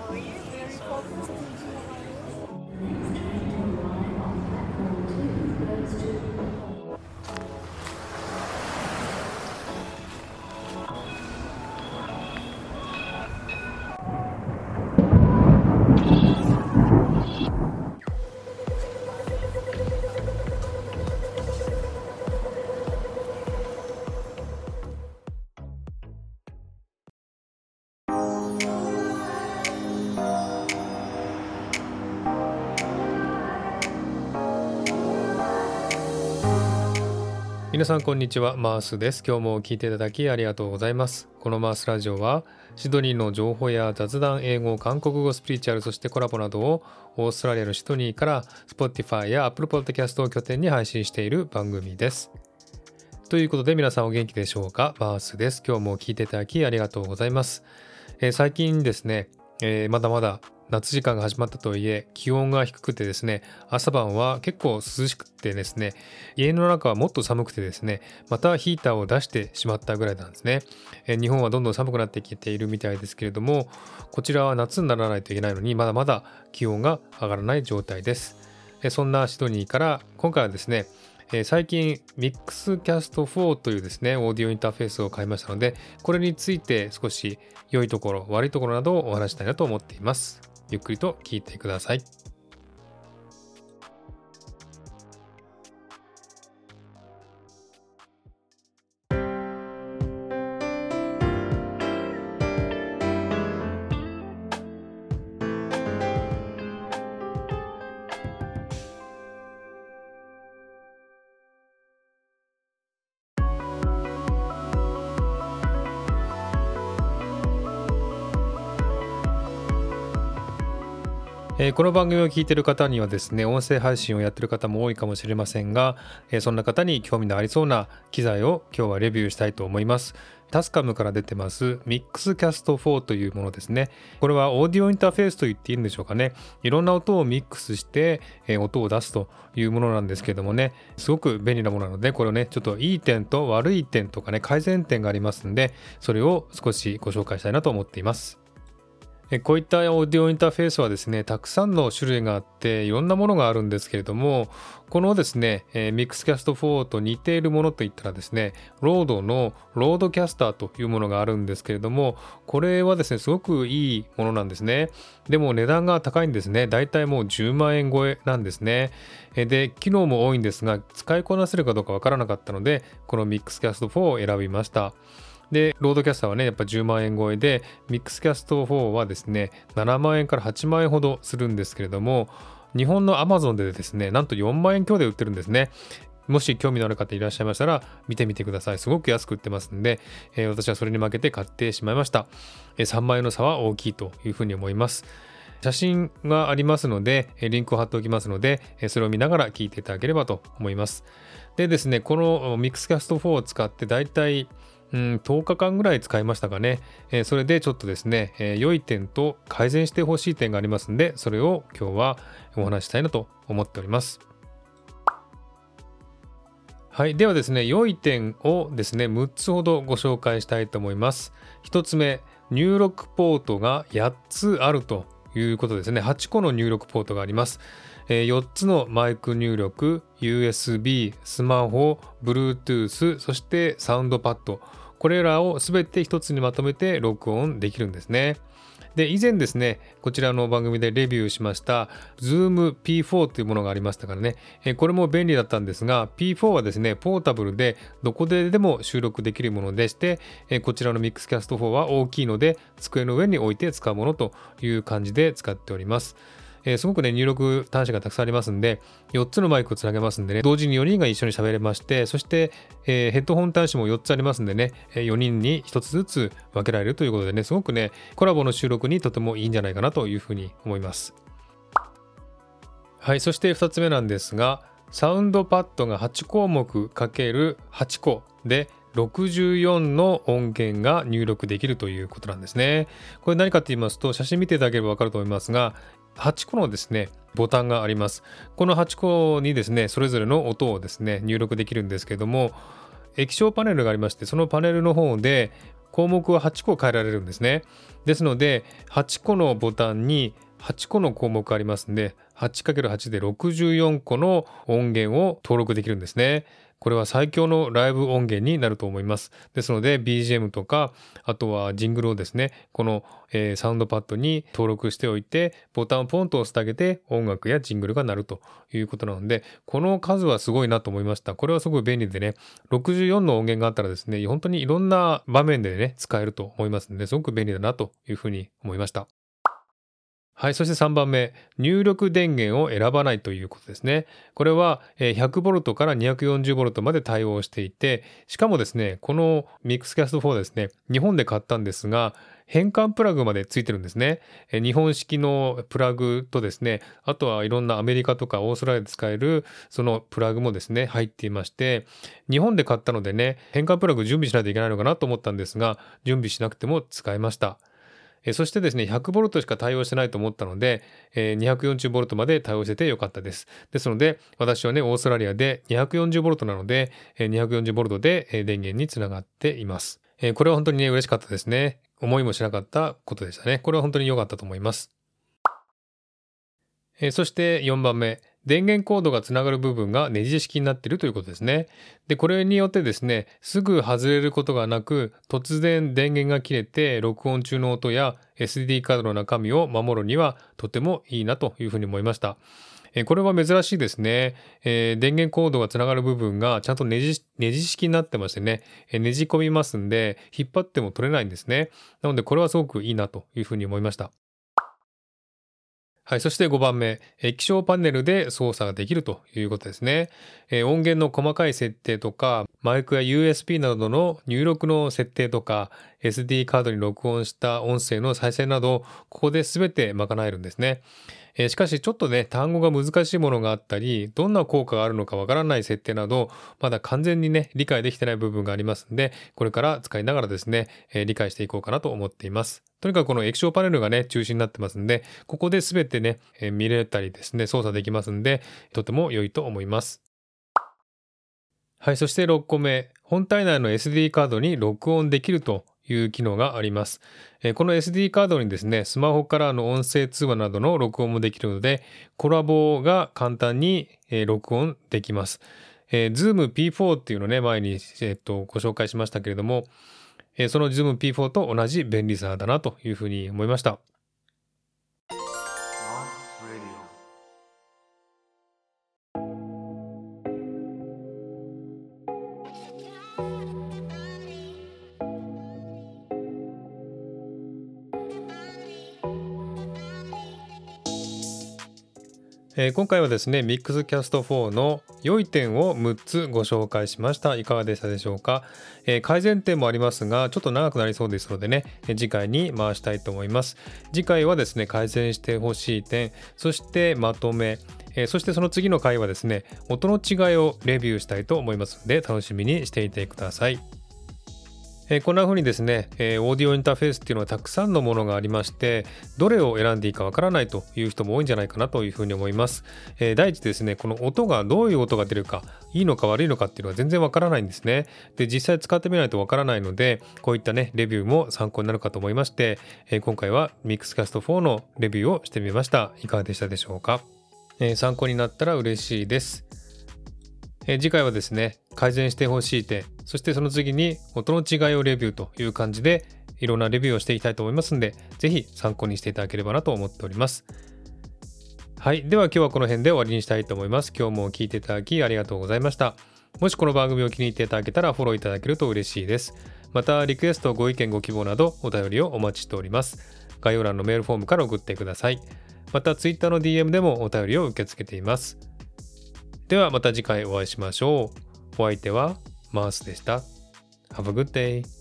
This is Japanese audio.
Oh, you're very focused. 皆さんこんにちはマースです。今日も聞いていただきありがとうございます。このマースラジオはシドニーの情報や雑談英語韓国語スピリチュアルそしてコラボなどをオーストラリアのシドニーから Spotify や Apple Podcast を拠点に配信している番組です。ということで皆さんお元気でしょうか？マースです。今日も聞いていただきありがとうございます、えー、最近ですね、えー、まだまだ夏時間が始まったとはいえ気温が低くてですね朝晩は結構涼しくてですね家の中はもっと寒くてですねまたヒーターを出してしまったぐらいなんですねえ日本はどんどん寒くなってきているみたいですけれどもこちらは夏にならないといけないのにまだまだ気温が上がらない状態ですそんなシドニーから今回はですねえ、最近 MixCast4 というですね、オーディオインターフェースを買いましたので、これについて少し良いところ、悪いところなどをお話したいなと思っています。ゆっくりと聞いてください。えー、この番組を聞いている方にはですね、音声配信をやっている方も多いかもしれませんが、えー、そんな方に興味のありそうな機材を今日はレビューしたいと思います。タスカムから出てます MixCast4 というものですね。これはオーディオインターフェースと言っていいんでしょうかね。いろんな音をミックスして、えー、音を出すというものなんですけどもね、すごく便利なものなので、これをね、ちょっといい点と悪い点とかね、改善点がありますんで、それを少しご紹介したいなと思っています。こういったオーディオインターフェースはですね、たくさんの種類があって、いろんなものがあるんですけれども、このですね、えー、MixCast 4と似ているものといったらですね、ロードのロードキャスターというものがあるんですけれども、これはですね、すごくいいものなんですね。でも値段が高いんですね。だいたいもう10万円超えなんですね。で、機能も多いんですが、使いこなせるかどうかわからなかったので、この MixCast 4を選びました。で、ロードキャスターはね、やっぱ10万円超えで、ミックスキャスト4はですね、7万円から8万円ほどするんですけれども、日本の Amazon でですね、なんと4万円強で売ってるんですね。もし興味のある方いらっしゃいましたら見てみてください。すごく安く売ってますんで、えー、私はそれに負けて買ってしまいました、えー。3万円の差は大きいというふうに思います。写真がありますので、リンクを貼っておきますので、それを見ながら聞いていただければと思います。でですね、この MixCast4 を使ってだいたいうん、10日間ぐらい使いましたかね。えー、それでちょっとですね、えー、良い点と改善してほしい点がありますんで、それを今日はお話したいなと思っております。はい。ではですね、良い点をですね、6つほどご紹介したいと思います。1つ目、入力ポートが8つあるということですね。8個の入力ポートがあります。えー、4つのマイク入力、USB、スマホ、Bluetooth、そしてサウンドパッド。これらを全て1つにまとめて録音できるんですね。で、以前ですね、こちらの番組でレビューしました Zoom P4 というものがありましたからね、これも便利だったんですが、P4 はですね、ポータブルでどこででも収録できるものでして、こちらの MixCast4 は大きいので、机の上に置いて使うものという感じで使っております。えー、すごくね、入力端子がたくさんありますんで、4つのマイクをつなげますんでね、同時に4人が一緒に喋れまして、そして、えー、ヘッドホン端子も4つありますんでね、4人に1つずつ分けられるということでね、すごくね、コラボの収録にとてもいいんじゃないかなというふうに思います。はい、そして2つ目なんですが、サウンドパッドが8項目 ×8 個で64の音源が入力できるということなんですね。これ何かって言いますと、写真見ていただければわかると思いますが、8個のですね、ボタンがあります。この8個にですね、それぞれの音をですね、入力できるんですけども、液晶パネルがありまして、そのパネルの方で、項目は8個変えられるんですね。ですので、8個のボタンに8個の項目ありますんで、8×8 で64個の音源を登録できるんですね。これは最強のライブ音源になると思います。ですので BGM とか、あとはジングルをですね、この、えー、サウンドパッドに登録しておいて、ボタンをポンと押すだけで音楽やジングルが鳴るということなので、この数はすごいなと思いました。これはすごい便利でね、64の音源があったらですね、本当にいろんな場面でね、使えると思いますので、すごく便利だなというふうに思いました。はい。そして3番目、入力電源を選ばないということですね。これは 100V から 240V まで対応していて、しかもですね、この MixCast 4ですね、日本で買ったんですが、変換プラグまでついてるんですね。日本式のプラグとですね、あとはいろんなアメリカとかオーストラリアで使えるそのプラグもですね、入っていまして、日本で買ったのでね、変換プラグ準備しないといけないのかなと思ったんですが、準備しなくても使えました。えそしてですね、100V しか対応してないと思ったので、え 240V まで対応しててよかったです。ですので、私はね、オーストラリアで 240V なので、え 240V で電源につながっています。えこれは本当にね、嬉しかったですね。思いもしなかったことでしたね。これは本当に良かったと思います。えそして4番目。電源コードがつながる部分がネジ式になっているということですね。で、これによってですね、すぐ外れることがなく、突然電源が切れて、録音中の音や SD カードの中身を守るにはとてもいいなというふうに思いました。えこれは珍しいですね、えー、電源コードがつながる部分がちゃんとネジネジ式になってましてね、えねじ込みますんで、引っ張っても取れないんですね。なので、これはすごくいいなというふうに思いました。はい。そして5番目、液晶パネルで操作ができるということですね。え、音源の細かい設定とか、マイクや USB などの入力の設定とか、SD カードに録音した音声の再生など、ここで全て賄えるんですね。え、しかしちょっとね、単語が難しいものがあったり、どんな効果があるのかわからない設定など、まだ完全にね、理解できてない部分がありますんで、これから使いながらですね、え、理解していこうかなと思っています。とにかくこの液晶パネルがね、中心になってますんで、ここで全てね、えー、見れたりですね、操作できますんで、とても良いと思います。はい、そして6個目。本体内の SD カードに録音できるという機能があります。この SD カードにですね、スマホからの音声通話などの録音もできるので、コラボが簡単に録音できます。えー、Zoom P4 っていうのをね、前に、えっと、ご紹介しましたけれども、その Zoom P4 と同じ便利さだなというふうに思いました。えー、今回はですね、MixCast4 の良い点を6つご紹介しました。いかがでしたでしょうか、えー、改善点もありますが、ちょっと長くなりそうですのでね、次回に回したいと思います。次回はですね、改善してほしい点、そしてまとめ、えー、そしてその次の回はですね、音の違いをレビューしたいと思いますので、楽しみにしていてください。え、こんな風にですね、え、オーディオインターフェースっていうのはたくさんのものがありまして、どれを選んでいいかわからないという人も多いんじゃないかなというふうに思います。え、第一ですね、この音がどういう音が出るか、いいのか悪いのかっていうのは全然わからないんですね。で、実際使ってみないとわからないので、こういったね、レビューも参考になるかと思いまして、え今回は Mixcast 4のレビューをしてみました。いかがでしたでしょうか？え参考になったら嬉しいです。え次回はですね、改善してほしい点、そしてその次に音の違いをレビューという感じでいろんなレビューをしていきたいと思いますので、ぜひ参考にしていただければなと思っております。はい。では今日はこの辺で終わりにしたいと思います。今日も聴いていただきありがとうございました。もしこの番組を気に入っていただけたらフォローいただけると嬉しいです。また、リクエスト、ご意見、ご希望などお便りをお待ちしております。概要欄のメールフォームから送ってください。また、Twitter の DM でもお便りを受け付けています。ではまた次回お会いしましょう。お相手はマースでした。Have a good day!